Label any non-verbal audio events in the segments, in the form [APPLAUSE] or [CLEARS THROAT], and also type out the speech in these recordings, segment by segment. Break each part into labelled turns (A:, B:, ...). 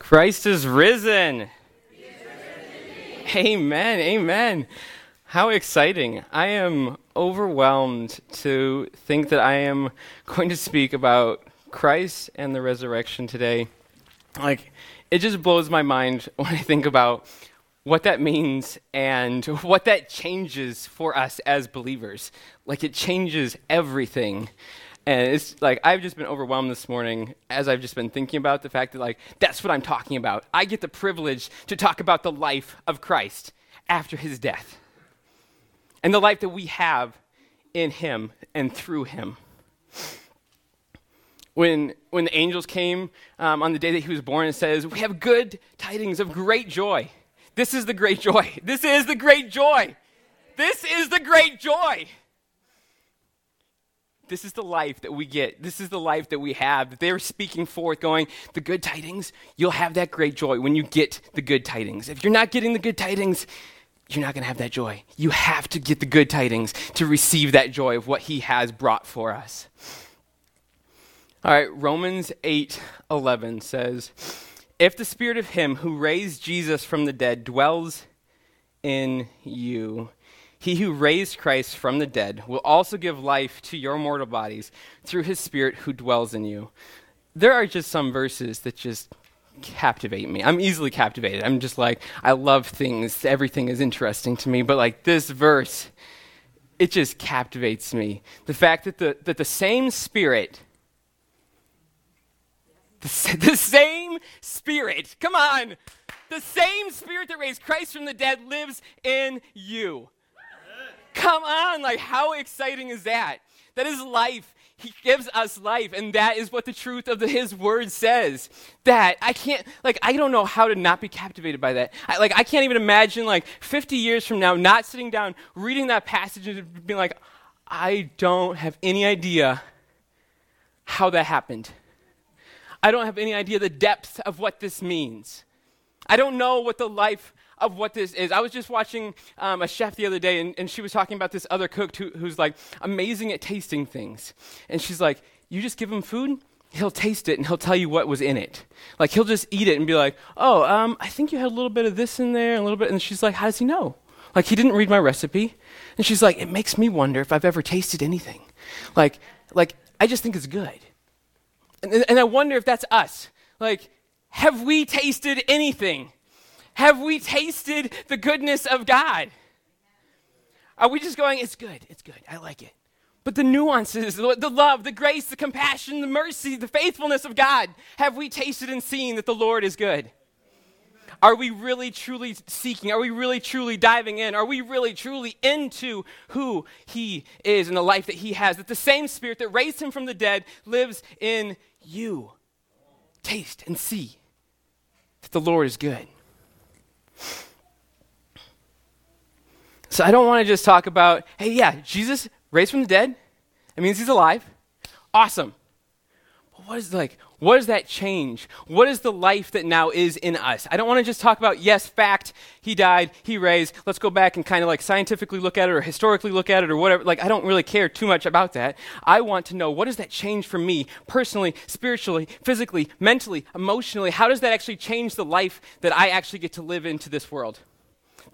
A: Christ is risen. Amen. Amen. How exciting. I am overwhelmed to think that I am going to speak about Christ and the resurrection today. Like, it just blows my mind [LAUGHS] when I think about what that means and [LAUGHS] what that changes for us as believers. Like, it changes everything. And it's like I've just been overwhelmed this morning as I've just been thinking about the fact that like that's what I'm talking about. I get the privilege to talk about the life of Christ after his death. And the life that we have in him and through him. When, when the angels came um, on the day that he was born, it says, We have good tidings of great joy. This is the great [LAUGHS] joy. This is the great joy. This is the great joy. This is the life that we get. This is the life that we have. They're speaking forth, going, the good tidings, you'll have that great joy when you get the good tidings. If you're not getting the good tidings, you're not going to have that joy. You have to get the good tidings to receive that joy of what he has brought for us. All right, Romans 8 11 says, If the spirit of him who raised Jesus from the dead dwells in you, he who raised Christ from the dead will also give life to your mortal bodies through his Spirit who dwells in you. There are just some verses that just captivate me. I'm easily captivated. I'm just like, I love things. Everything is interesting to me. But like this verse, it just captivates me. The fact that the, that the same Spirit, the, [LAUGHS] the same Spirit, come on, the same Spirit that raised Christ from the dead lives in you. Come on, like how exciting is that? That is life. He gives us life, and that is what the truth of the, His Word says. That I can't, like, I don't know how to not be captivated by that. I, like, I can't even imagine, like, 50 years from now, not sitting down, reading that passage, and being like, I don't have any idea how that happened. I don't have any idea the depth of what this means. I don't know what the life of what this is. I was just watching um, a chef the other day, and, and she was talking about this other cook who, who's like amazing at tasting things. And she's like, You just give him food, he'll taste it and he'll tell you what was in it. Like he'll just eat it and be like, "Oh, um, I think you had a little bit of this in there, a little bit." And she's like, "How does he know?" Like he didn't read my recipe. And she's like, "It makes me wonder if I've ever tasted anything." Like, like I just think it's good. And, and I wonder if that's us. Like, have we tasted anything? Have we tasted the goodness of God? Are we just going, it's good, it's good, I like it? But the nuances, the love, the grace, the compassion, the mercy, the faithfulness of God, have we tasted and seen that the Lord is good? Are we really truly seeking? Are we really truly diving in? Are we really truly into who He is and the life that He has? That the same Spirit that raised Him from the dead lives in you. Taste and see that the Lord is good. So I don't want to just talk about, hey, yeah, Jesus raised from the dead. It means he's alive. Awesome. But what is like, what does that change? What is the life that now is in us? I don't want to just talk about, yes, fact, he died, he raised. Let's go back and kind of like scientifically look at it or historically look at it or whatever. Like, I don't really care too much about that. I want to know what does that change for me personally, spiritually, physically, mentally, emotionally? How does that actually change the life that I actually get to live into this world?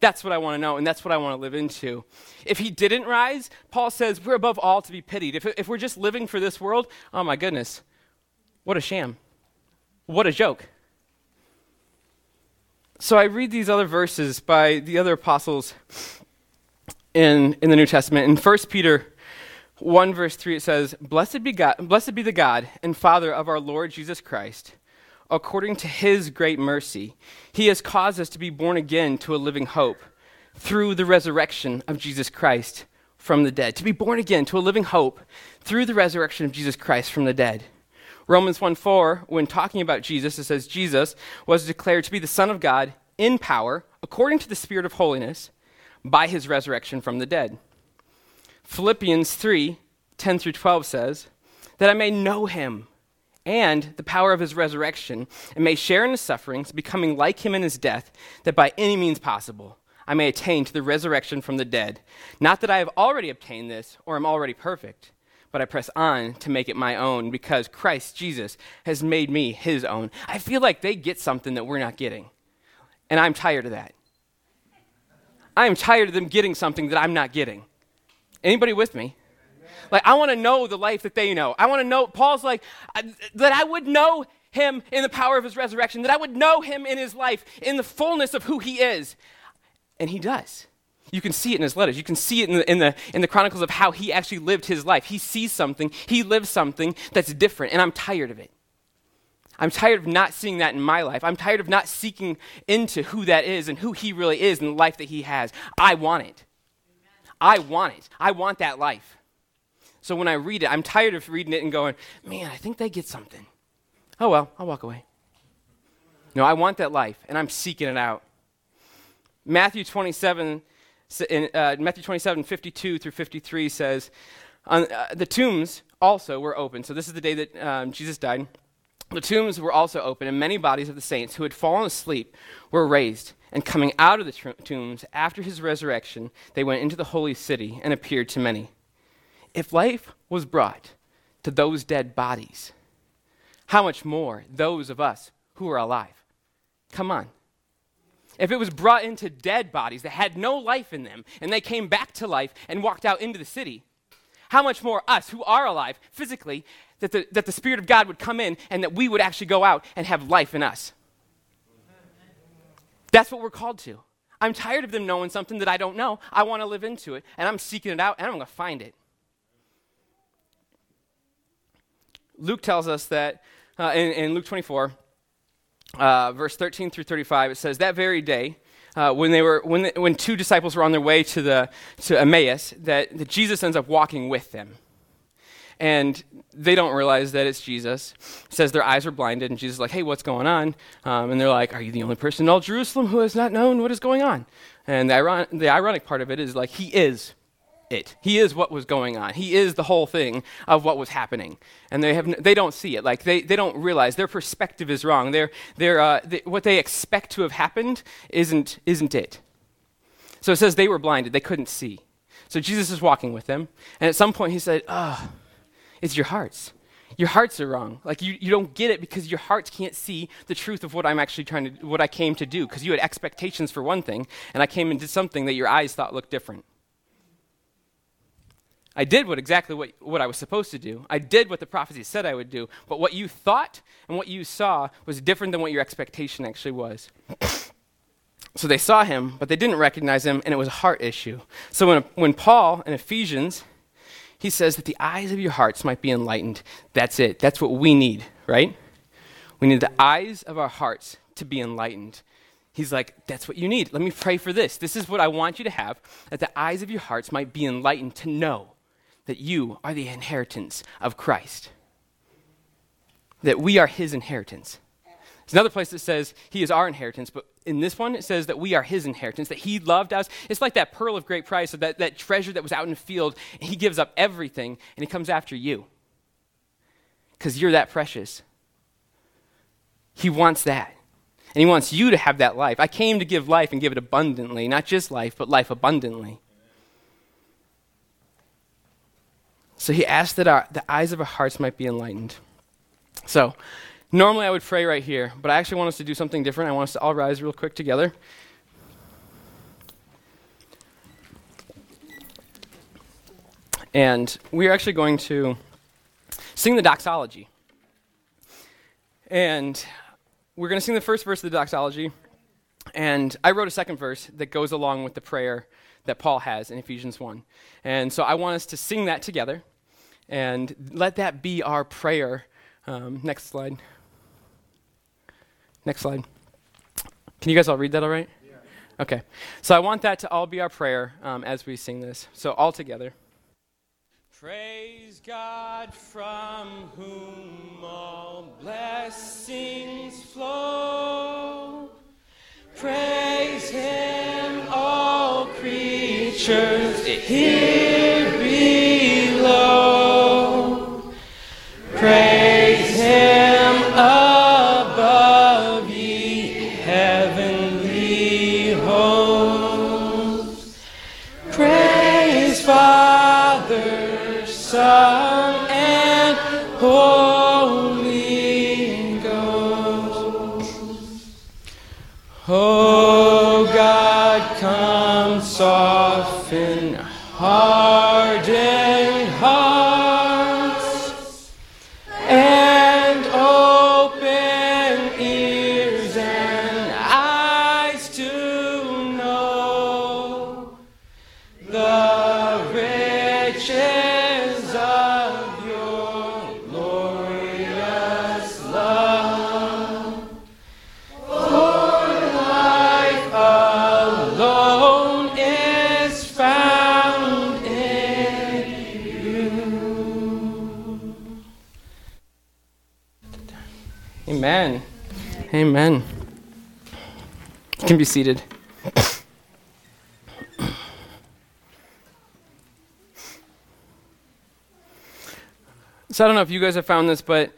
A: That's what I want to know, and that's what I want to live into. If he didn't rise, Paul says we're above all to be pitied. If, if we're just living for this world, oh my goodness, what a sham. What a joke. So I read these other verses by the other apostles in, in the New Testament. In 1 Peter 1, verse 3, it says, Blessed be, God, blessed be the God and Father of our Lord Jesus Christ according to his great mercy, he has caused us to be born again to a living hope through the resurrection of Jesus Christ from the dead. To be born again to a living hope through the resurrection of Jesus Christ from the dead. Romans 1 4, when talking about Jesus, it says, Jesus was declared to be the Son of God in power, according to the Spirit of holiness, by his resurrection from the dead. Philippians 3 10 through 12 says, That I may know him and the power of his resurrection, and may share in his sufferings, becoming like him in his death, that by any means possible I may attain to the resurrection from the dead. Not that I have already obtained this or am already perfect, but I press on to make it my own because Christ Jesus has made me his own. I feel like they get something that we're not getting. And I'm tired of that. I am tired of them getting something that I'm not getting. Anybody with me? Like, I want to know the life that they know. I want to know, Paul's like, that I would know him in the power of his resurrection, that I would know him in his life, in the fullness of who he is. And he does. You can see it in his letters. You can see it in the, in, the, in the chronicles of how he actually lived his life. He sees something, he lives something that's different, and I'm tired of it. I'm tired of not seeing that in my life. I'm tired of not seeking into who that is and who he really is and the life that he has. I want it. I want it. I want that life. So when I read it, I'm tired of reading it and going, man, I think they get something. Oh well, I'll walk away. No, I want that life, and I'm seeking it out. Matthew 27, in, uh, Matthew 27, 52 through 53 says, uh, The tombs also were open. So this is the day that um, Jesus died. The tombs were also open, and many bodies of the saints who had fallen asleep were raised. And coming out of the tr- tombs after his resurrection, they went into the holy city and appeared to many. If life was brought to those dead bodies, how much more those of us who are alive? Come on. If it was brought into dead bodies that had no life in them, and they came back to life and walked out into the city, how much more us who are alive physically that the, that the Spirit of God would come in and that we would actually go out and have life in us. That's what we're called to. I'm tired of them knowing something that I don't know. I want to live into it, and I'm seeking it out, and I'm going to find it. Luke tells us that uh, in, in, Luke 24, uh, verse 13 through 35, it says, That very day, uh, when, they were, when, the, when two disciples were on their way to, the, to Emmaus, that, that Jesus ends up walking with them. And they don't realize that it's Jesus. It says their eyes are blinded, and Jesus is like, hey, what's going on? Um, and they're like, are you the only person in all Jerusalem who has not known what is going on? And the, iron- the ironic part of it is like, he is it. He is what was going on. He is the whole thing of what was happening. And they, have n- they don't see it. Like, they, they don't realize their perspective is wrong. They're, they're, uh, they, what they expect to have happened isn't, isn't it. So it says they were blinded. They couldn't see. So Jesus is walking with them. And at some point he said, oh, it's your hearts. Your hearts are wrong. Like you, you don't get it because your hearts can't see the truth of what I'm actually trying to, what I came to do. Because you had expectations for one thing, and I came and did something that your eyes thought looked different. I did what exactly what, what I was supposed to do. I did what the prophecy said I would do. But what you thought and what you saw was different than what your expectation actually was. [COUGHS] so they saw him, but they didn't recognize him, and it was a heart issue. So when, when Paul in Ephesians he says that the eyes of your hearts might be enlightened. That's it. That's what we need, right? We need the eyes of our hearts to be enlightened. He's like, that's what you need. Let me pray for this. This is what I want you to have that the eyes of your hearts might be enlightened to know that you are the inheritance of Christ, that we are his inheritance. There's another place that says he is our inheritance, but in this one it says that we are his inheritance, that he loved us. It's like that pearl of great price, or that, that treasure that was out in the field. he gives up everything and he comes after you because you're that precious. He wants that. And he wants you to have that life. I came to give life and give it abundantly, not just life, but life abundantly. So he asked that our, the eyes of our hearts might be enlightened. So, Normally I would pray right here, but I actually want us to do something different. I want us to all rise real quick together. And we're actually going to sing the doxology. And we're going to sing the first verse of the doxology. And I wrote a second verse that goes along with the prayer that Paul has in Ephesians 1. And so I want us to sing that together and let that be our prayer. Um, next slide. Next slide. Can you guys all read that all right? Yeah. Okay. So I want that to all be our prayer um, as we sing this. So all together. Praise God from whom all blessings flow. Praise Him, all creatures here below. Praise seated. So I don't know if you guys have found this, but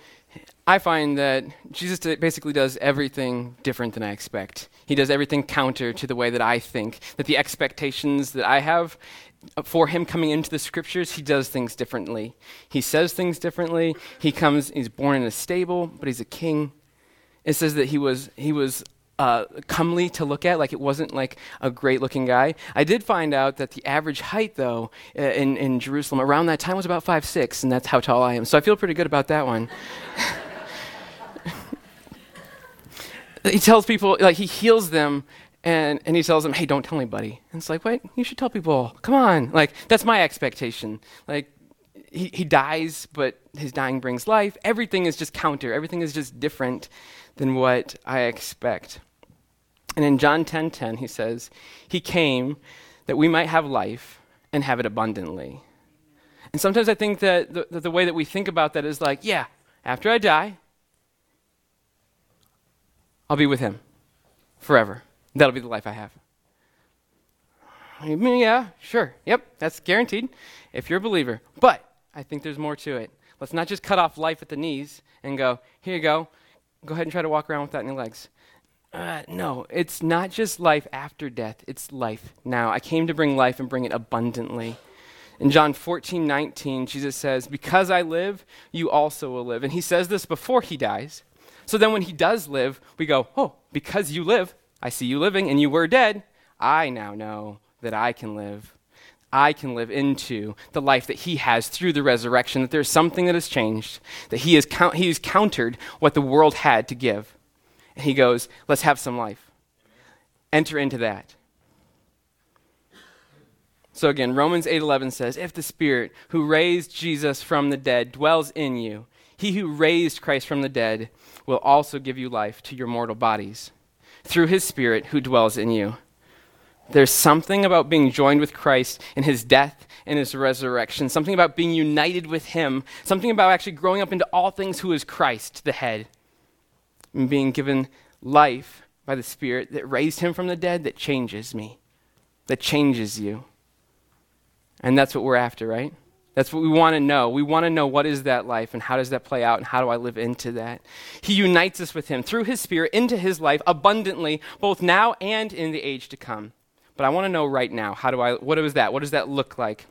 A: I find that Jesus basically does everything different than I expect. He does everything counter to the way that I think, that the expectations that I have uh, for him coming into the scriptures, he does things differently. He says things differently. He comes, he's born in a stable, but he's a king. It says that he was, he was uh, comely to look at, like it wasn't like a great looking guy. I did find out that the average height, though, uh, in, in Jerusalem around that time was about five six, and that's how tall I am. So I feel pretty good about that one. [LAUGHS] he tells people, like, he heals them. And, and he tells them, hey, don't tell anybody. And it's like, wait, you should tell people. Come on. Like, that's my expectation. Like, he, he dies, but his dying brings life. Everything is just counter. Everything is just different than what I expect. And in John 10:10, 10, 10, he says, He came that we might have life and have it abundantly. And sometimes I think that the, the, the way that we think about that is like, yeah, after I die, I'll be with him forever. That'll be the life I have. Mm, Yeah, sure. Yep, that's guaranteed if you're a believer. But I think there's more to it. Let's not just cut off life at the knees and go, here you go. Go ahead and try to walk around without any legs. Uh, no, it's not just life after death, it's life now. I came to bring life and bring it abundantly. In John 14, 19, Jesus says, Because I live, you also will live. And he says this before he dies. So then when he does live, we go, Oh, because you live, I see you living, and you were dead, I now know that I can live. I can live into the life that he has through the resurrection, that there's something that has changed, that he has, count- he has countered what the world had to give. He goes, Let's have some life. Enter into that. So again, Romans 8:11 says, "If the Spirit who raised Jesus from the dead dwells in you, he who raised Christ from the dead will also give you life to your mortal bodies through his Spirit who dwells in you." There's something about being joined with Christ in his death and his resurrection, something about being united with him, something about actually growing up into all things who is Christ, the head, and being given life by the Spirit that raised him from the dead that changes me, that changes you. And that's what we're after, right? That's what we want to know. We want to know what is that life and how does that play out and how do I live into that. He unites us with him through his spirit into his life abundantly, both now and in the age to come. But I want to know right now, how do I what is that? What does that look like?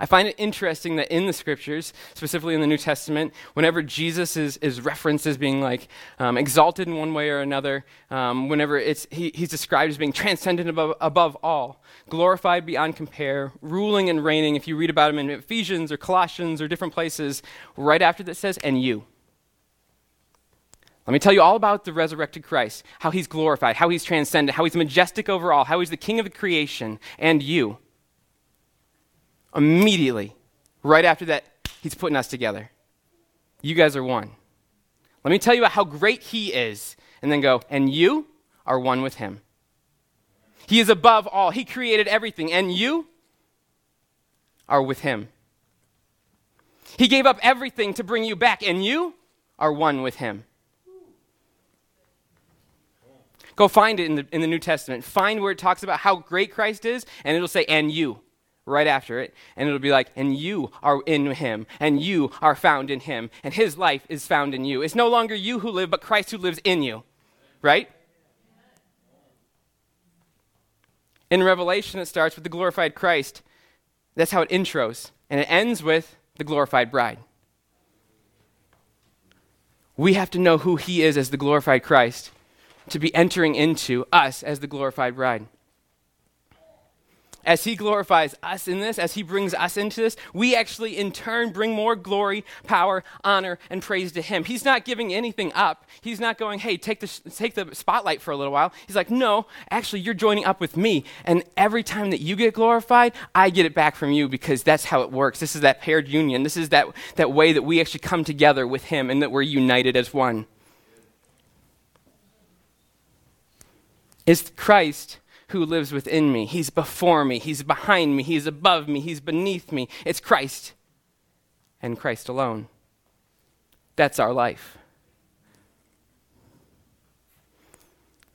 A: I find it interesting that in the scriptures, specifically in the New Testament, whenever Jesus is, is referenced as being like um, exalted in one way or another, um, whenever it's, he, he's described as being transcendent above, above all, glorified beyond compare, ruling and reigning, if you read about him in Ephesians or Colossians or different places, right after that says, and you. Let me tell you all about the resurrected Christ, how he's glorified, how he's transcendent, how he's majestic over all, how he's the king of the creation, and you immediately, right after that, he's putting us together. You guys are one. Let me tell you about how great he is, and then go, and you are one with him. He is above all, he created everything, and you are with him. He gave up everything to bring you back, and you are one with him. Go find it in the, in the New Testament. Find where it talks about how great Christ is, and it'll say, and you right after it. And it'll be like, and you are in him, and you are found in him, and his life is found in you. It's no longer you who live, but Christ who lives in you. Right? In Revelation, it starts with the glorified Christ. That's how it intros. And it ends with the glorified bride. We have to know who he is as the glorified Christ to be entering into us as the glorified bride as he glorifies us in this, as he brings us into this, we actually in turn bring more glory, power, honor, and praise to him. He's not giving anything up. He's not going, hey, take the, take the spotlight for a little while. He's like, no, actually, you're joining up with me. And every time that you get glorified, I get it back from you because that's how it works. This is that paired union. This is that, that way that we actually come together with him and that we're united as one. Is Christ who lives within me. He's before me, He's behind me, He's above me, He's beneath me. It's Christ and Christ alone. That's our life.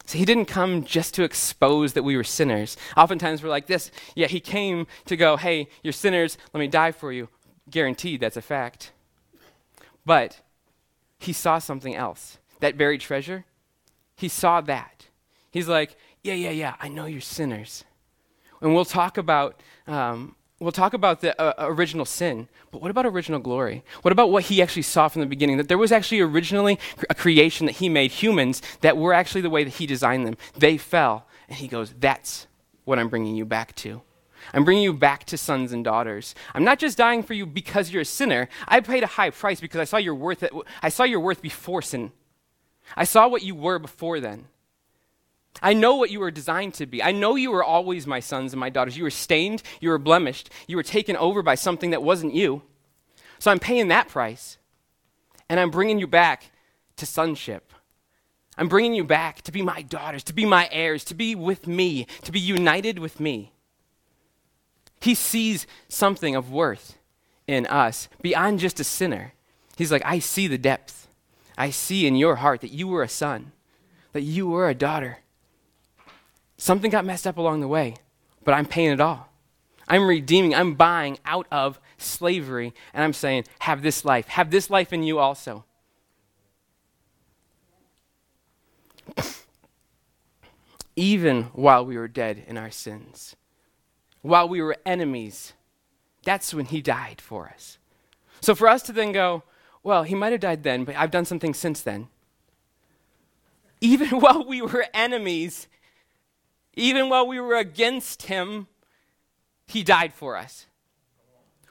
A: So he didn't come just to expose that we were sinners. Oftentimes we're like this. Yeah, he came to go, hey, you're sinners, let me die for you. Guaranteed, that's a fact. But he saw something else. That buried treasure, he saw that. He's like, yeah, yeah, yeah, I know you're sinners. And we'll talk about, um, we'll talk about the uh, original sin, but what about original glory? What about what he actually saw from the beginning? That there was actually originally a creation that he made, humans, that were actually the way that he designed them. They fell, and he goes, that's what I'm bringing you back to. I'm bringing you back to sons and daughters. I'm not just dying for you because you're a sinner. I paid a high price because I saw your worth. I saw your worth before sin. I saw what you were before then. I know what you were designed to be. I know you were always my sons and my daughters. You were stained, you were blemished, you were taken over by something that wasn't you. So I'm paying that price. And I'm bringing you back to sonship. I'm bringing you back to be my daughters, to be my heirs, to be with me, to be united with me. He sees something of worth in us beyond just a sinner. He's like, I see the depth. I see in your heart that you were a son, that you were a daughter. Something got messed up along the way, but I'm paying it all. I'm redeeming, I'm buying out of slavery, and I'm saying, have this life. Have this life in you also. [LAUGHS] Even while we were dead in our sins, while we were enemies, that's when he died for us. So for us to then go, well, he might have died then, but I've done something since then. Even [LAUGHS] while we were enemies, even while we were against him, he died for us.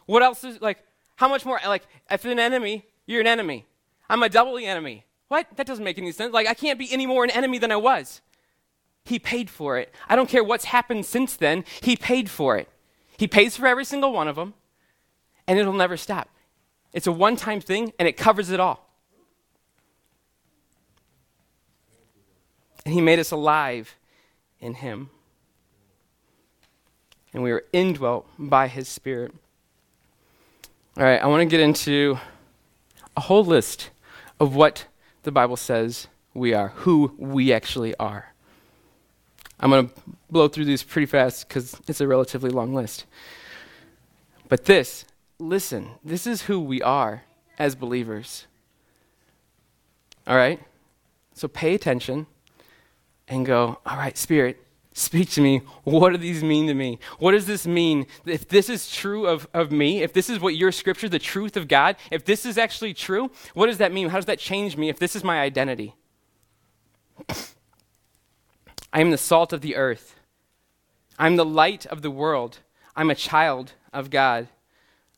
A: What else is like, how much more? Like, if an enemy, you're an enemy. I'm a doubly enemy. What? That doesn't make any sense. Like, I can't be any more an enemy than I was. He paid for it. I don't care what's happened since then, He paid for it. He pays for every single one of them, and it'll never stop. It's a one time thing, and it covers it all. And He made us alive in him. And we are indwelt by his spirit. All right, I want to get into a whole list of what the Bible says we are, who we actually are. I'm going to blow through these pretty fast because it's a relatively long list. But this, listen, this is who we are as believers. All right? So pay attention and go, all right, Spirit, speak to me. What do these mean to me? What does this mean? If this is true of, of me, if this is what your scripture, the truth of God, if this is actually true, what does that mean? How does that change me if this is my identity? [CLEARS THROAT] I am the salt of the earth. I'm the light of the world. I'm a child of God.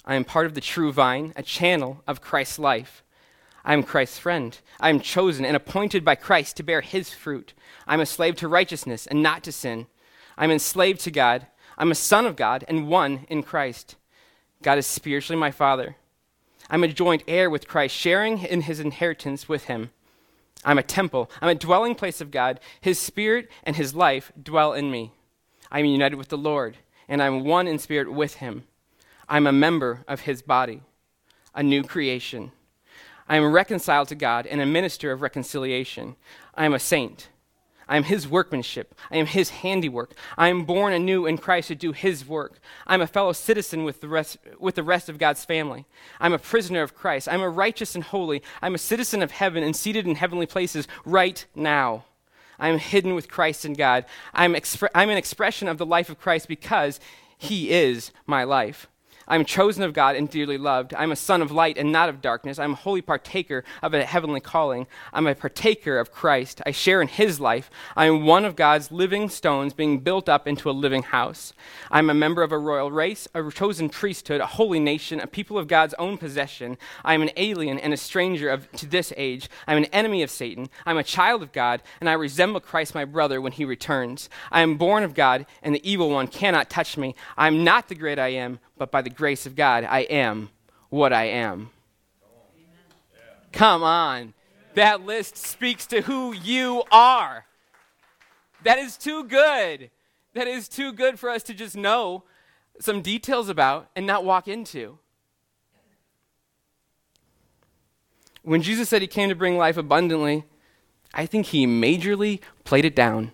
A: I am part of the true vine, a channel of Christ's life. I am Christ's friend. I am chosen and appointed by Christ to bear his fruit. I'm a slave to righteousness and not to sin. I'm enslaved to God. I'm a son of God and one in Christ. God is spiritually my father. I'm a joint heir with Christ, sharing in his inheritance with him. I'm a temple. I'm a dwelling place of God. His spirit and his life dwell in me. I'm united with the Lord, and I'm one in spirit with him. I'm a member of his body, a new creation. I am reconciled to God and a minister of reconciliation. I am a saint. I am his workmanship. I am his handiwork. I am born anew in Christ to do his work. I am a fellow citizen with the rest, with the rest of God's family. I'm a prisoner of Christ. I'm a righteous and holy. I'm a citizen of heaven and seated in heavenly places right now. I am hidden with Christ in God. I'm, expre- I'm an expression of the life of Christ because he is my life. I'm chosen of God and dearly loved. I'm a son of light and not of darkness. I'm a holy partaker of a heavenly calling. I'm a partaker of Christ. I share in his life. I am one of God's living stones being built up into a living house. I'm a member of a royal race, a chosen priesthood, a holy nation, a people of God's own possession. I am an alien and a stranger of, to this age. I'm an enemy of Satan. I'm a child of God, and I resemble Christ my brother when he returns. I am born of God, and the evil one cannot touch me. I am not the great I am but by the grace of God, I am what I am. Come on. That list speaks to who you are. That is too good. That is too good for us to just know some details about and not walk into. When Jesus said he came to bring life abundantly, I think he majorly played it down.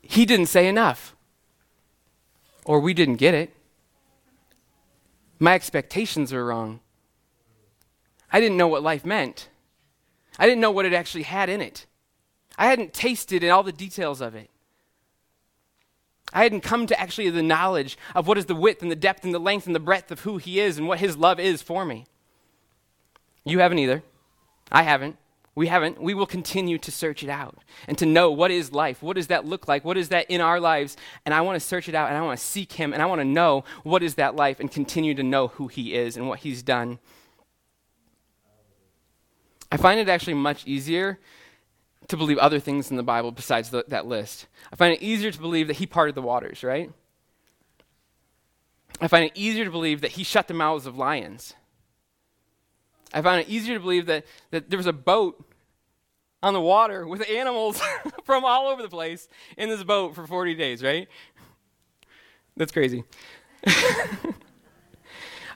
A: He didn't say enough or we didn't get it. My expectations were wrong. I didn't know what life meant. I didn't know what it actually had in it. I hadn't tasted in all the details of it. I hadn't come to actually the knowledge of what is the width and the depth and the length and the breadth of who He is and what His love is for me. You haven't either. I haven't. We haven't. We will continue to search it out and to know what is life. What does that look like? What is that in our lives? And I want to search it out and I want to seek Him and I want to know what is that life and continue to know who He is and what He's done. I find it actually much easier to believe other things in the Bible besides the, that list. I find it easier to believe that He parted the waters, right? I find it easier to believe that He shut the mouths of lions. I found it easier to believe that, that there was a boat on the water with animals [LAUGHS] from all over the place in this boat for 40 days, right? That's crazy. [LAUGHS]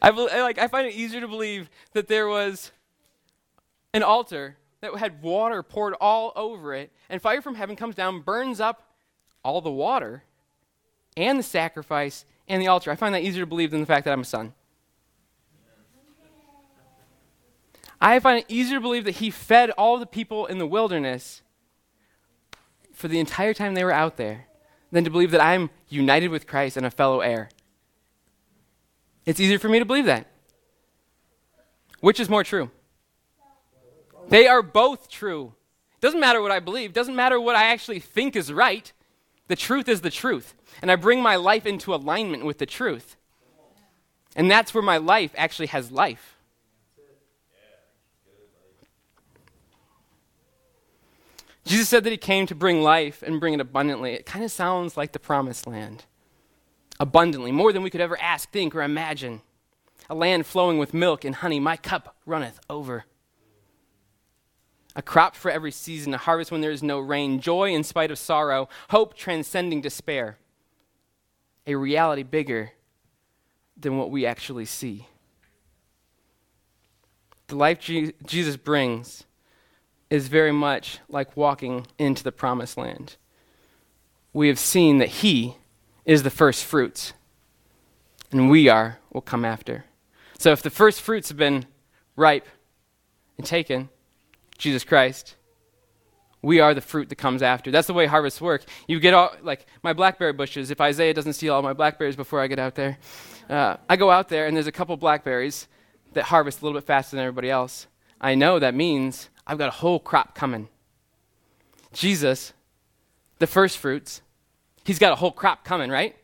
A: I, like, I find it easier to believe that there was an altar that had water poured all over it, and fire from heaven comes down, burns up all the water and the sacrifice and the altar. I find that easier to believe than the fact that I'm a son. I find it easier to believe that he fed all the people in the wilderness for the entire time they were out there than to believe that I'm united with Christ and a fellow heir. It's easier for me to believe that. Which is more true? They are both true. It Doesn't matter what I believe, doesn't matter what I actually think is right. The truth is the truth. And I bring my life into alignment with the truth. And that's where my life actually has life. Jesus said that he came to bring life and bring it abundantly. It kind of sounds like the promised land. Abundantly, more than we could ever ask, think, or imagine. A land flowing with milk and honey, my cup runneth over. A crop for every season, a harvest when there is no rain, joy in spite of sorrow, hope transcending despair. A reality bigger than what we actually see. The life Je- Jesus brings is very much like walking into the promised land. We have seen that He is the first fruits, and we are will come after. So if the first fruits have been ripe and taken, Jesus Christ, we are the fruit that comes after. That's the way harvests work. You get all, like my blackberry bushes, if Isaiah doesn't steal all my blackberries before I get out there, uh, I go out there and there's a couple blackberries that harvest a little bit faster than everybody else. I know that means I've got a whole crop coming. Jesus, the first fruits, he's got a whole crop coming, right?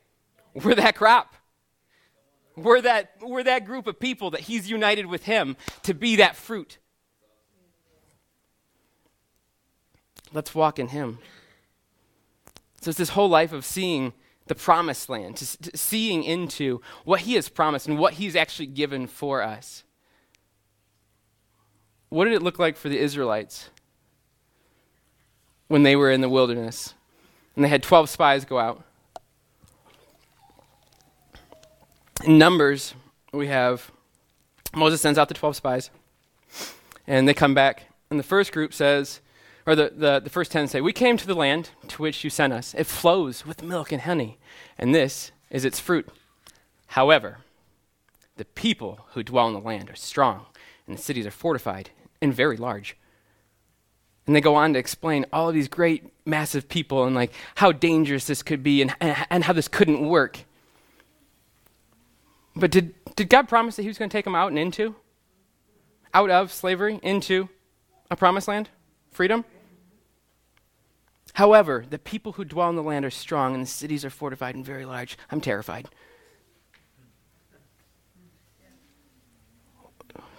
A: We're that crop. We're that, we're that group of people that he's united with him to be that fruit. Let's walk in him. So it's this whole life of seeing the promised land, to, to seeing into what he has promised and what he's actually given for us what did it look like for the Israelites when they were in the wilderness? And they had 12 spies go out. In Numbers, we have Moses sends out the 12 spies, and they come back. And the first group says, or the, the, the first 10 say, We came to the land to which you sent us. It flows with milk and honey, and this is its fruit. However, the people who dwell in the land are strong, and the cities are fortified and very large. And they go on to explain all of these great, massive people and like how dangerous this could be and, and, and how this couldn't work. But did, did God promise that He was going to take them out and into? Out of slavery into a promised land? Freedom? However, the people who dwell in the land are strong, and the cities are fortified and very large. I'm terrified.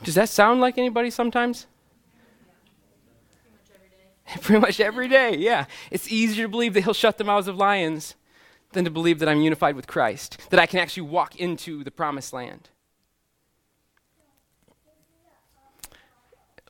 A: Does that sound like anybody sometimes? [LAUGHS] Pretty much every day, yeah. It's easier to believe that he'll shut the mouths of lions than to believe that I'm unified with Christ, that I can actually walk into the promised land.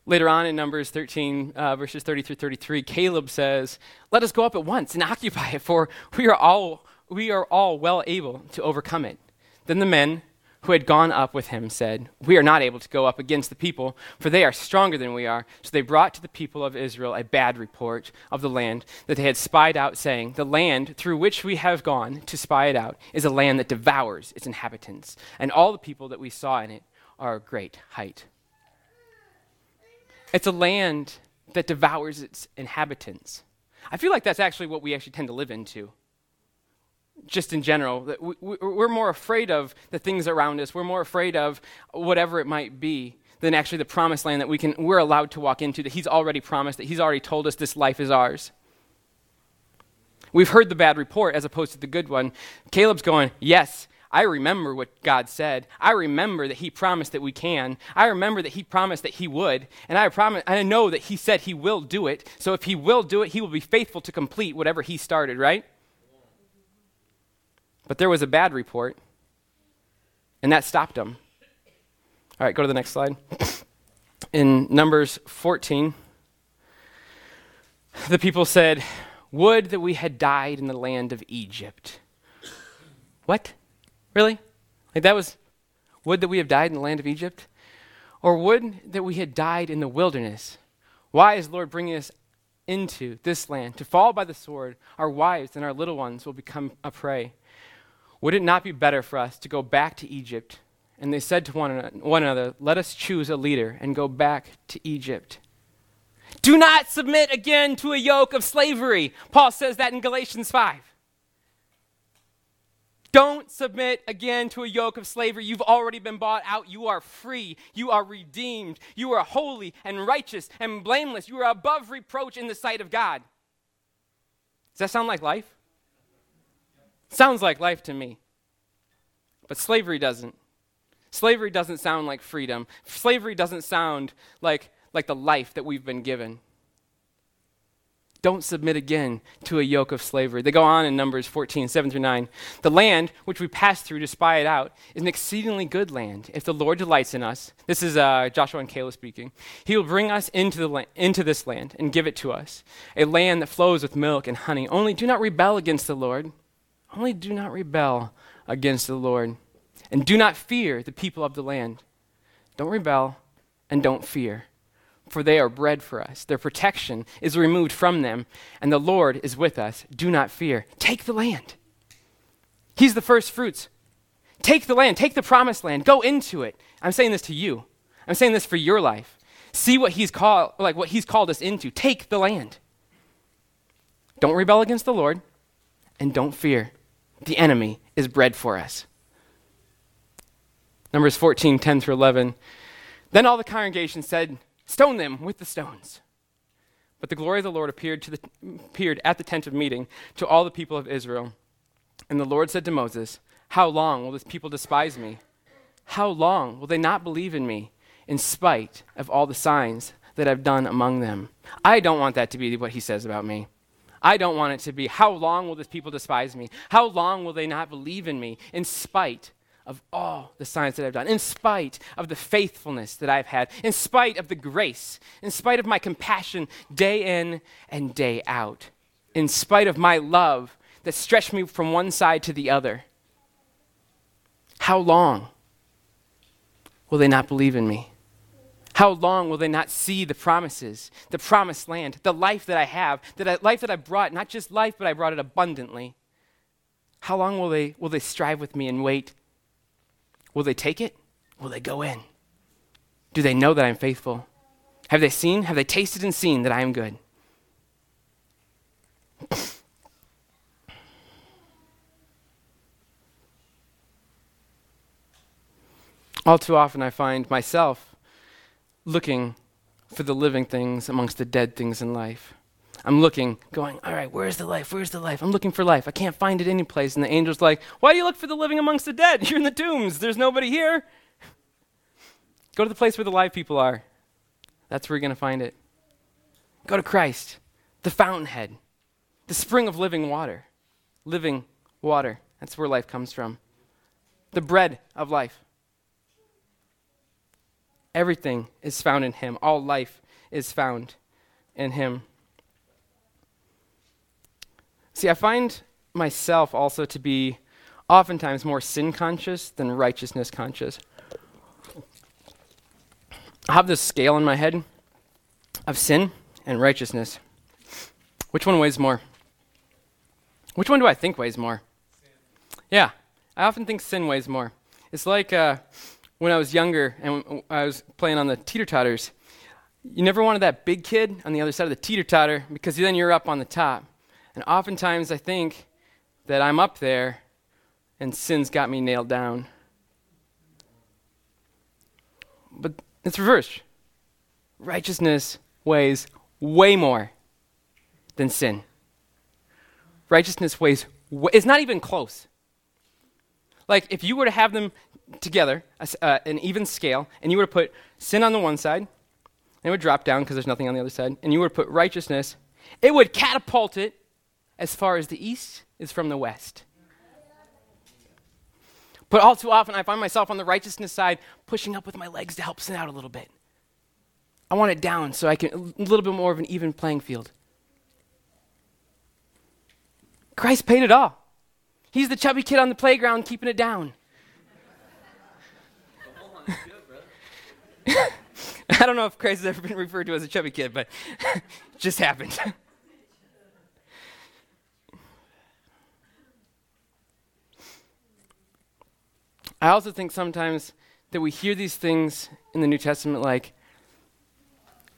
A: Later on in Numbers 13, uh, verses 30 through 33, Caleb says, Let us go up at once and occupy it, for we are all, we are all well able to overcome it. Then the men who had gone up with him said, We are not able to go up against the people, for they are stronger than we are. So they brought to the people of Israel a bad report of the land that they had spied out, saying, The land through which we have gone to spy it out is a land that devours its inhabitants, and all the people that we saw in it are great height. It's a land that devours its inhabitants. I feel like that's actually what we actually tend to live into just in general. That we, we're more afraid of the things around us. We're more afraid of whatever it might be than actually the promised land that we can, we're allowed to walk into, that He's already promised, that He's already told us this life is ours. We've heard the bad report as opposed to the good one. Caleb's going, Yes, I remember what God said. I remember that He promised that we can. I remember that He promised that He would. And I, promise, I know that He said He will do it. So if He will do it, He will be faithful to complete whatever He started, right? But there was a bad report, and that stopped him. All right, go to the next slide. [SNIFFS] In Numbers 14, the people said, Would that we had died in the land of Egypt. What? Really? Like that was, would that we have died in the land of Egypt? Or would that we had died in the wilderness? Why is the Lord bringing us into this land to fall by the sword? Our wives and our little ones will become a prey. Would it not be better for us to go back to Egypt? And they said to one, one another, Let us choose a leader and go back to Egypt. Do not submit again to a yoke of slavery. Paul says that in Galatians 5. Don't submit again to a yoke of slavery. You've already been bought out. You are free. You are redeemed. You are holy and righteous and blameless. You are above reproach in the sight of God. Does that sound like life? Sounds like life to me. But slavery doesn't. Slavery doesn't sound like freedom. Slavery doesn't sound like, like the life that we've been given. Don't submit again to a yoke of slavery. They go on in Numbers 14, 7 through 9. The land which we pass through to spy it out is an exceedingly good land. If the Lord delights in us, this is uh, Joshua and Caleb speaking, he will bring us into, the la- into this land and give it to us, a land that flows with milk and honey. Only do not rebel against the Lord only do not rebel against the Lord. And do not fear the people of the land. Don't rebel and don't fear, for they are bread for us. Their protection is removed from them, and the Lord is with us. Do not fear. Take the land. He's the first fruits. Take the land, take the promised land, go into it. I'm saying this to you. I'm saying this for your life. See what he's called like what he's called us into. Take the land. Don't rebel against the Lord and don't fear the enemy is bread for us. Numbers 14, 10 through 11. Then all the congregation said, Stone them with the stones. But the glory of the Lord appeared, to the, appeared at the tent of meeting to all the people of Israel. And the Lord said to Moses, How long will this people despise me? How long will they not believe in me, in spite of all the signs that I've done among them? I don't want that to be what he says about me. I don't want it to be, how long will this people despise me? How long will they not believe in me in spite of all the signs that I've done, in spite of the faithfulness that I've had, in spite of the grace, in spite of my compassion day in and day out, in spite of my love that stretched me from one side to the other? How long will they not believe in me? How long will they not see the promises, the promised land, the life that I have, the life that I brought, not just life, but I brought it abundantly? How long will they, will they strive with me and wait? Will they take it? Will they go in? Do they know that I'm faithful? Have they seen? Have they tasted and seen that I am good? All too often, I find myself looking for the living things amongst the dead things in life. I'm looking, going, all right, where's the life? Where's the life? I'm looking for life. I can't find it anyplace. And the angel's like, why do you look for the living amongst the dead? [LAUGHS] You're in the tombs. There's nobody here. Go to the place where the live people are. That's where you're going to find it. Go to Christ, the fountainhead, the spring of living water. Living water. That's where life comes from. The bread of life. Everything is found in Him. All life is found in Him. See, I find myself also to be oftentimes more sin conscious than righteousness conscious. I have this scale in my head of sin and righteousness. Which one weighs more? Which one do I think weighs more? Sin. Yeah, I often think sin weighs more. It's like uh, when I was younger and I was playing on the teeter totters. You never wanted that big kid on the other side of the teeter totter because then you're up on the top. And oftentimes I think that I'm up there and sin's got me nailed down. But it's reversed. Righteousness weighs way more than sin. Righteousness weighs, wa- it's not even close. Like, if you were to have them together, uh, an even scale, and you were to put sin on the one side, and it would drop down because there's nothing on the other side, and you were to put righteousness, it would catapult it as far as the east is from the west. But all too often, I find myself on the righteousness side, pushing up with my legs to help sin out a little bit. I want it down so I can, a little bit more of an even playing field. Christ paid it all. He's the chubby kid on the playground keeping it down. [LAUGHS] I don't know if Christ has ever been referred to as a chubby kid, but it [LAUGHS] just happened. [LAUGHS] I also think sometimes that we hear these things in the New Testament like,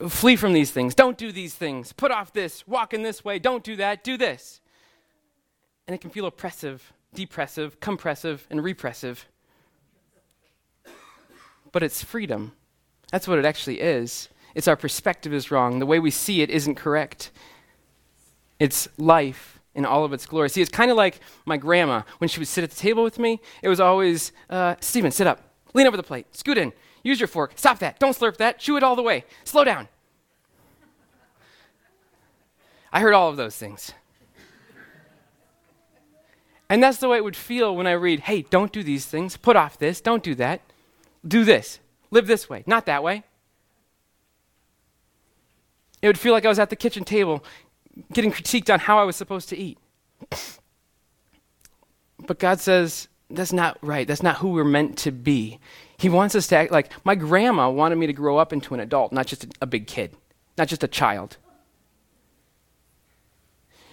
A: flee from these things, don't do these things, put off this, walk in this way, don't do that, do this. And it can feel oppressive, depressive, compressive, and repressive. But it's freedom. That's what it actually is. It's our perspective is wrong. The way we see it isn't correct. It's life in all of its glory. See, it's kind of like my grandma. When she would sit at the table with me, it was always, uh, Stephen, sit up. Lean over the plate. Scoot in. Use your fork. Stop that. Don't slurp that. Chew it all the way. Slow down. I heard all of those things. And that's the way it would feel when I read, hey, don't do these things. Put off this. Don't do that. Do this. Live this way, not that way. It would feel like I was at the kitchen table getting critiqued on how I was supposed to eat. But God says, that's not right. That's not who we're meant to be. He wants us to act like my grandma wanted me to grow up into an adult, not just a, big kid, not just a child.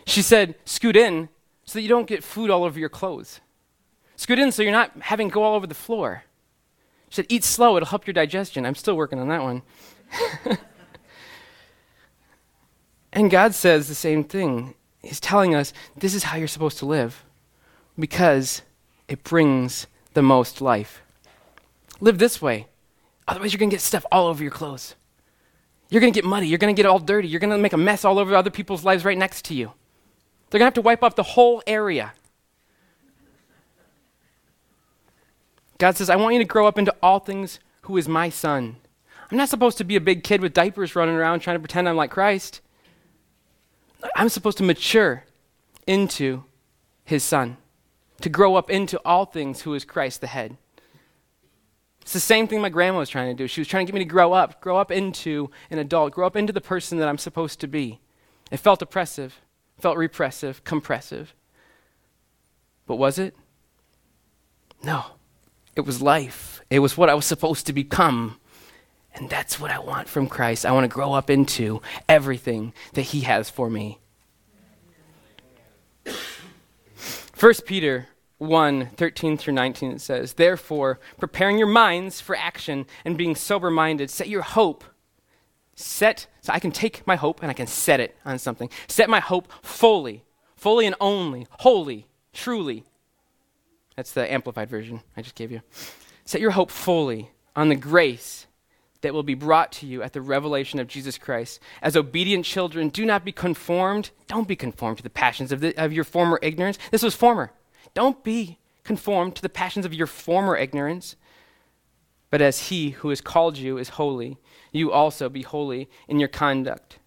A: She said, scoot in so that you don't get food all over your clothes. Scoot in so you're not having go all over the floor. Said, eat slow, it'll help your digestion. I'm still working on that one. [LAUGHS] And God says the same thing. He's telling us this is how you're supposed to live because it brings the most life. Live this way. Otherwise, you're going to get stuff all over your clothes. You're going to get muddy. You're going to get all dirty. You're going to make a mess all over other people's lives right next to you. They're going to have to wipe off the whole area. God says, I want you to grow up into all things who is my son. I'm not supposed to be a big kid with diapers running around trying to pretend I'm like Christ. I'm supposed to mature into his son, to grow up into all things who is Christ the head. It's the same thing my grandma was trying to do. She was trying to get me to grow up, grow up into an adult, grow up into the person that I'm supposed to be. It felt oppressive, felt repressive, compressive. But was it? No. It was life. It was what I was supposed to become. And that's what I want from Christ. I want to grow up into everything that He has for me. 1 Peter 1 13 through 19 it says, Therefore, preparing your minds for action and being sober minded, set your hope. Set, so I can take my hope and I can set it on something. Set my hope fully, fully and only, wholly, truly. That's the amplified version I just gave you. Set your hope fully on the grace that will be brought to you at the revelation of Jesus Christ. As obedient children, do not be conformed. Don't be conformed to the passions of, the, of your former ignorance. This was former. Don't be conformed to the passions of your former ignorance. But as he who has called you is holy, you also be holy in your conduct.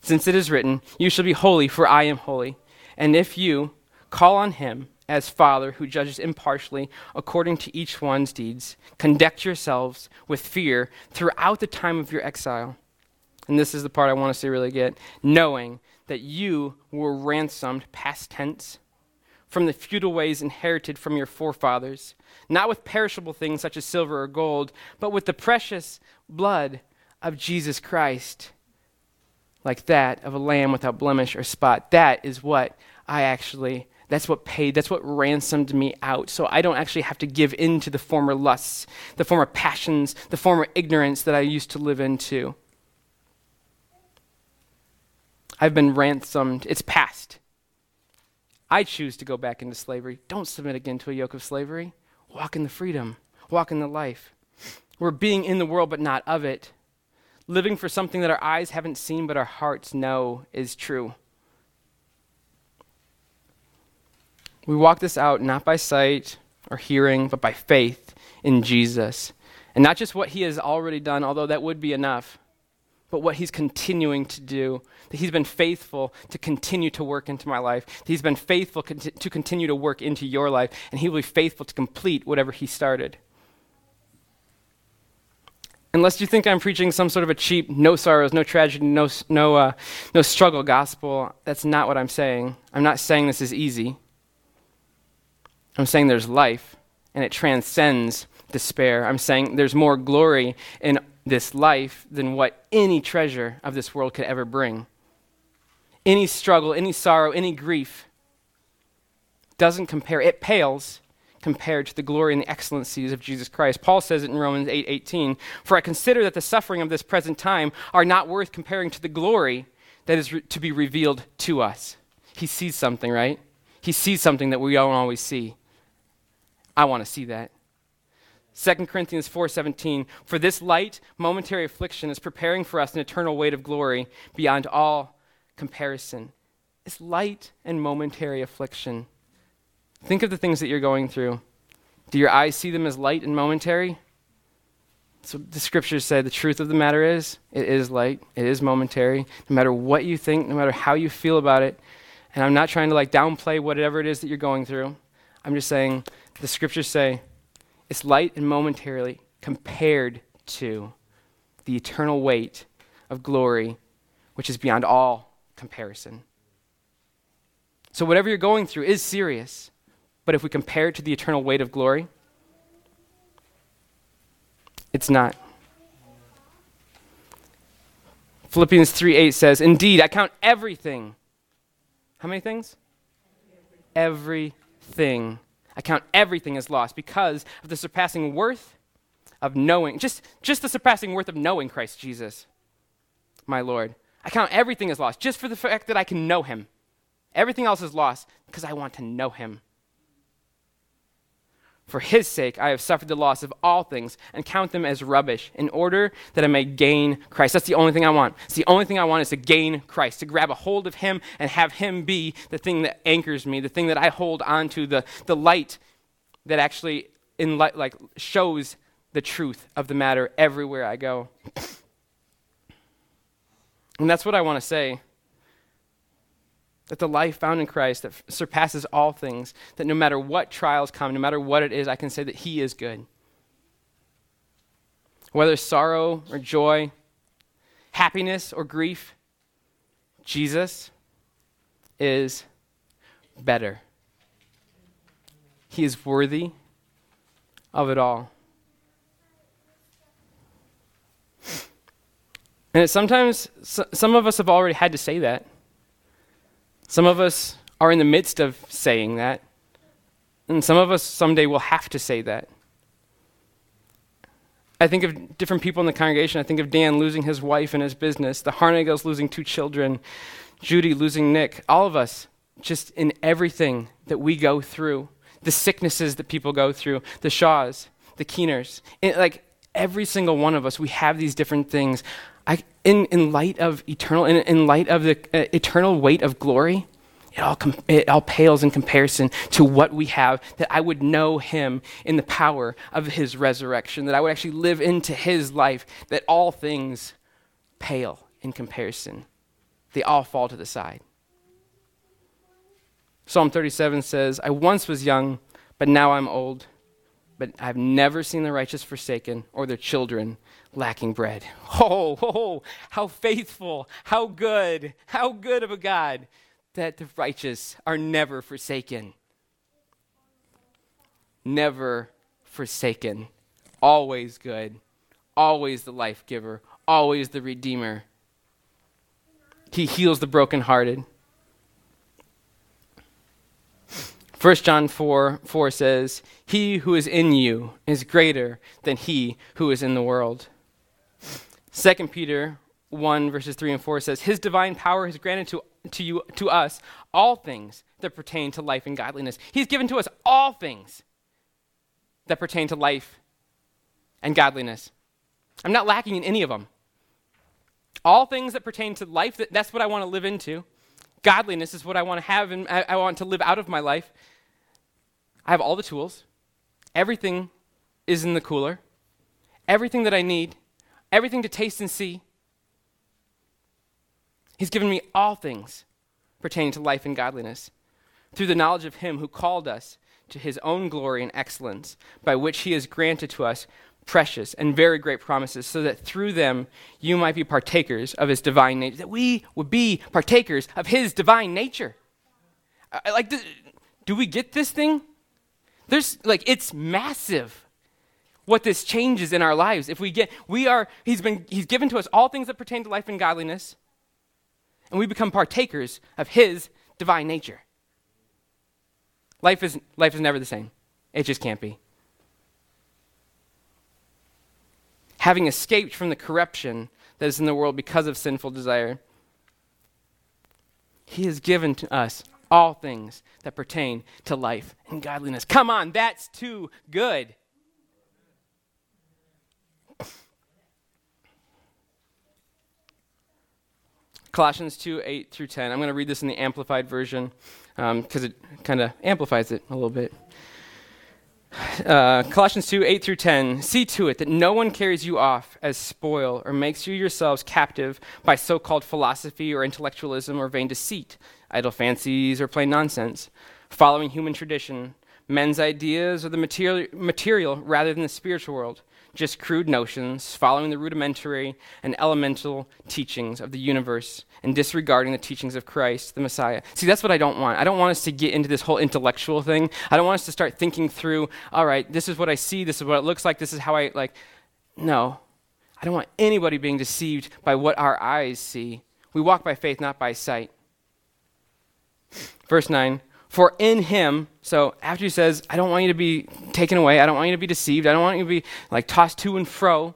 A: Since it is written, You shall be holy, for I am holy. And if you call on him as Father who judges impartially according to each one's deeds, conduct yourselves with fear throughout the time of your exile. And this is the part I want us to really get knowing that you were ransomed, past tense, from the futile ways inherited from your forefathers, not with perishable things such as silver or gold, but with the precious blood of Jesus Christ, like that of a lamb without blemish or spot. That is what I actually, that's what paid, that's what ransomed me out. So I don't actually have to give in to the former lusts, the former passions, the former ignorance that I used to live into. I've been ransomed. It's past. I choose to go back into slavery. Don't submit again to a yoke of slavery. Walk in the freedom, walk in the life. We're being in the world, but not of it. Living for something that our eyes haven't seen, but our hearts know is true. We walk this out not by sight or hearing, but by faith in Jesus. And not just what he has already done, although that would be enough, but what he's continuing to do. That he's been faithful to continue to work into my life. That he's been faithful conti- to continue to work into your life. And he will be faithful to complete whatever he started. Unless you think I'm preaching some sort of a cheap, no sorrows, no tragedy, no, no, uh, no struggle gospel, that's not what I'm saying. I'm not saying this is easy. I'm saying there's life, and it transcends despair. I'm saying there's more glory in this life than what any treasure of this world could ever bring. Any struggle, any sorrow, any grief doesn't compare, it pales compared to the glory and the excellencies of Jesus Christ. Paul says it in Romans 8:18, 8, "For I consider that the suffering of this present time are not worth comparing to the glory that is re- to be revealed to us." He sees something, right? He sees something that we don't always see. I want to see that. 2 Corinthians 4:17 For this light momentary affliction is preparing for us an eternal weight of glory beyond all comparison. It's light and momentary affliction. Think of the things that you're going through. Do your eyes see them as light and momentary? So the scriptures say the truth of the matter is it is light, it is momentary, no matter what you think, no matter how you feel about it. And I'm not trying to like downplay whatever it is that you're going through. I'm just saying the scriptures say it's light and momentarily compared to the eternal weight of glory, which is beyond all comparison. So, whatever you're going through is serious, but if we compare it to the eternal weight of glory, it's not. Philippians 3 8 says, Indeed, I count everything. How many things? Everything I count everything as lost because of the surpassing worth of knowing, just, just the surpassing worth of knowing Christ Jesus, my Lord. I count everything as lost just for the fact that I can know him. Everything else is lost because I want to know him. For his sake, I have suffered the loss of all things and count them as rubbish in order that I may gain Christ. That's the only thing I want. It's the only thing I want is to gain Christ, to grab a hold of him and have him be the thing that anchors me, the thing that I hold onto, the, the light that actually in light, like shows the truth of the matter everywhere I go. And that's what I want to say that the life found in Christ that surpasses all things, that no matter what trials come, no matter what it is, I can say that He is good. Whether sorrow or joy, happiness or grief, Jesus is better. He is worthy of it all. And sometimes, some of us have already had to say that. Some of us are in the midst of saying that, and some of us someday will have to say that. I think of different people in the congregation. I think of Dan losing his wife and his business, the Harnagels losing two children, Judy losing Nick, all of us, just in everything that we go through, the sicknesses that people go through, the Shaws, the Keeners. like Every single one of us, we have these different things. I, in, in light of eternal, in, in light of the uh, eternal weight of glory, it all, com- it all pales in comparison to what we have, that I would know him in the power of his resurrection, that I would actually live into his life, that all things pale in comparison. They all fall to the side. Psalm 37 says, I once was young, but now I'm old. But I've never seen the righteous forsaken or their children lacking bread. [LAUGHS] Oh, oh, how faithful, how good, how good of a God that the righteous are never forsaken. Never forsaken. Always good. Always the life giver. Always the redeemer. He heals the brokenhearted. 1 John 4 4 says, He who is in you is greater than he who is in the world. 2 Peter 1 verses 3 and 4 says, His divine power has granted to, to you to us all things that pertain to life and godliness. He's given to us all things that pertain to life and godliness. I'm not lacking in any of them. All things that pertain to life, that, that's what I want to live into. Godliness is what I want to have and I, I want to live out of my life. I have all the tools. Everything is in the cooler. Everything that I need, everything to taste and see. He's given me all things pertaining to life and godliness through the knowledge of Him who called us to His own glory and excellence, by which He has granted to us precious and very great promises, so that through them you might be partakers of his divine nature, that we would be partakers of his divine nature. Like, do we get this thing? There's, like, it's massive what this changes in our lives. If we get, we are, he's been, he's given to us all things that pertain to life and godliness, and we become partakers of his divine nature. Life is, life is never the same. It just can't be. having escaped from the corruption that is in the world because of sinful desire. He has given to us all things that pertain to life and godliness. Come on, that's too good. Colossians 2 8 through 10. I'm going to read this in the Amplified Version because um, it kind of amplifies it a little bit. Uh, Colossians 2 8 through 10. See to it that no one carries you off as spoil or makes you yourselves captive by so called philosophy or intellectualism or vain deceit, idle fancies or plain nonsense, following human tradition, men's ideas or the material, material rather than the spiritual world just crude notions, following the rudimentary and elemental teachings of the universe and disregarding the teachings of Christ, the Messiah. See, that's what I don't want. I don't want us to get into this whole intellectual thing. I don't want us to start thinking through, all right, this is what I see, this is what it looks like, this is how I like. No. I don't want anybody being deceived by what our eyes see. We walk by faith, not by sight. Verse 9 for in him, so after he says, I don't want you to be taken away, I don't want you to be deceived, I don't want you to be like tossed to and fro.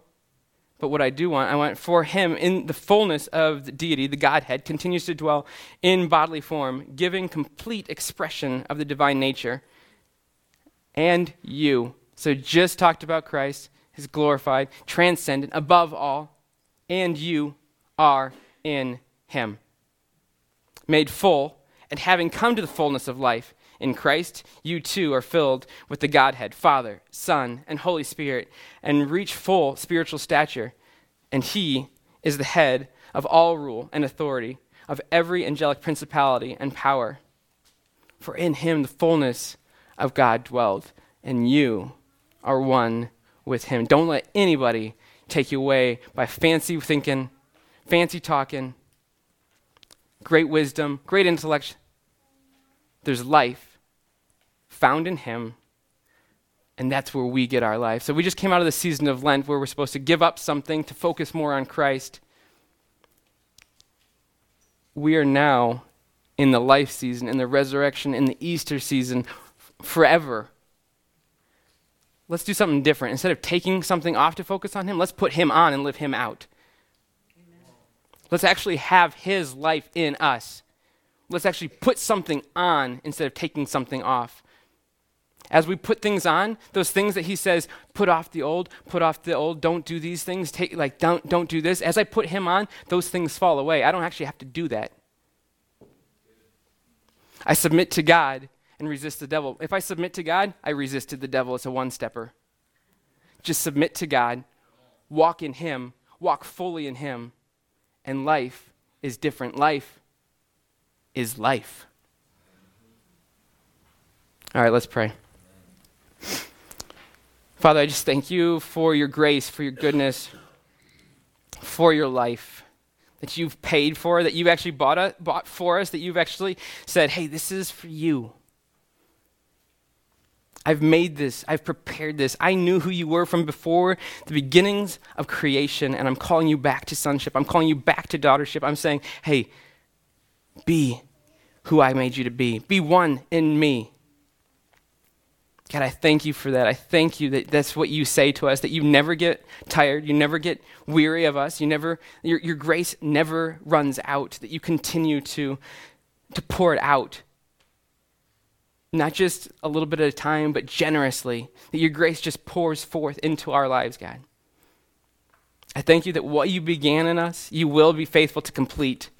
A: But what I do want, I want for him in the fullness of the deity, the Godhead, continues to dwell in bodily form, giving complete expression of the divine nature. And you. So just talked about Christ, his glorified, transcendent, above all, and you are in him. Made full and having come to the fullness of life in Christ, you too are filled with the Godhead, Father, Son, and Holy Spirit, and reach full spiritual stature. And He is the head of all rule and authority, of every angelic principality and power. For in Him the fullness of God dwelled, and you are one with Him. Don't let anybody take you away by fancy thinking, fancy talking great wisdom, great intellect. There's life found in Him, and that's where we get our life. So we just came out of the season of Lent where we're supposed to give up something to focus more on Christ. We are now in the life season, in the resurrection, in the Easter season, forever. Let's do something different. Instead of taking something off to focus on Him, let's put Him on and live Him out. Let's actually have His life in us. Let's actually put something on instead of taking something off. As we put things on, those things that he says, put off the old, put off the old, don't do these things, take like don't don't do this. As I put him on, those things fall away. I don't actually have to do that. I submit to God and resist the devil. If I submit to God, I resisted the devil. It's a one stepper. Just submit to God, walk in him, walk fully in him, and life is different. Life is life. All right, let's pray. Father, I just thank you for your grace, for your goodness, for your life that you've paid for, that you've actually bought, a, bought for us, that you've actually said, hey, this is for you. I've made this. I've prepared this. I knew who you were from before the beginnings of creation, and I'm calling you back to sonship. I'm calling you back to daughtership. I'm saying, hey, be who I made you to be. Be one in me. God, I thank you for that. I thank you that that's what you say to us, that you never get tired, you never get weary of us, you never, your, your grace never runs out, that you continue to, to pour it out not just a little bit at a time, but generously, that your grace just pours forth into our lives, God. I thank you that what you began in us, you will be faithful to complete.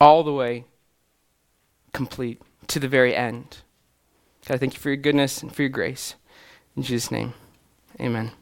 A: All the way complete to the very end. God, I thank you for your goodness and for your grace. In Jesus' name, amen.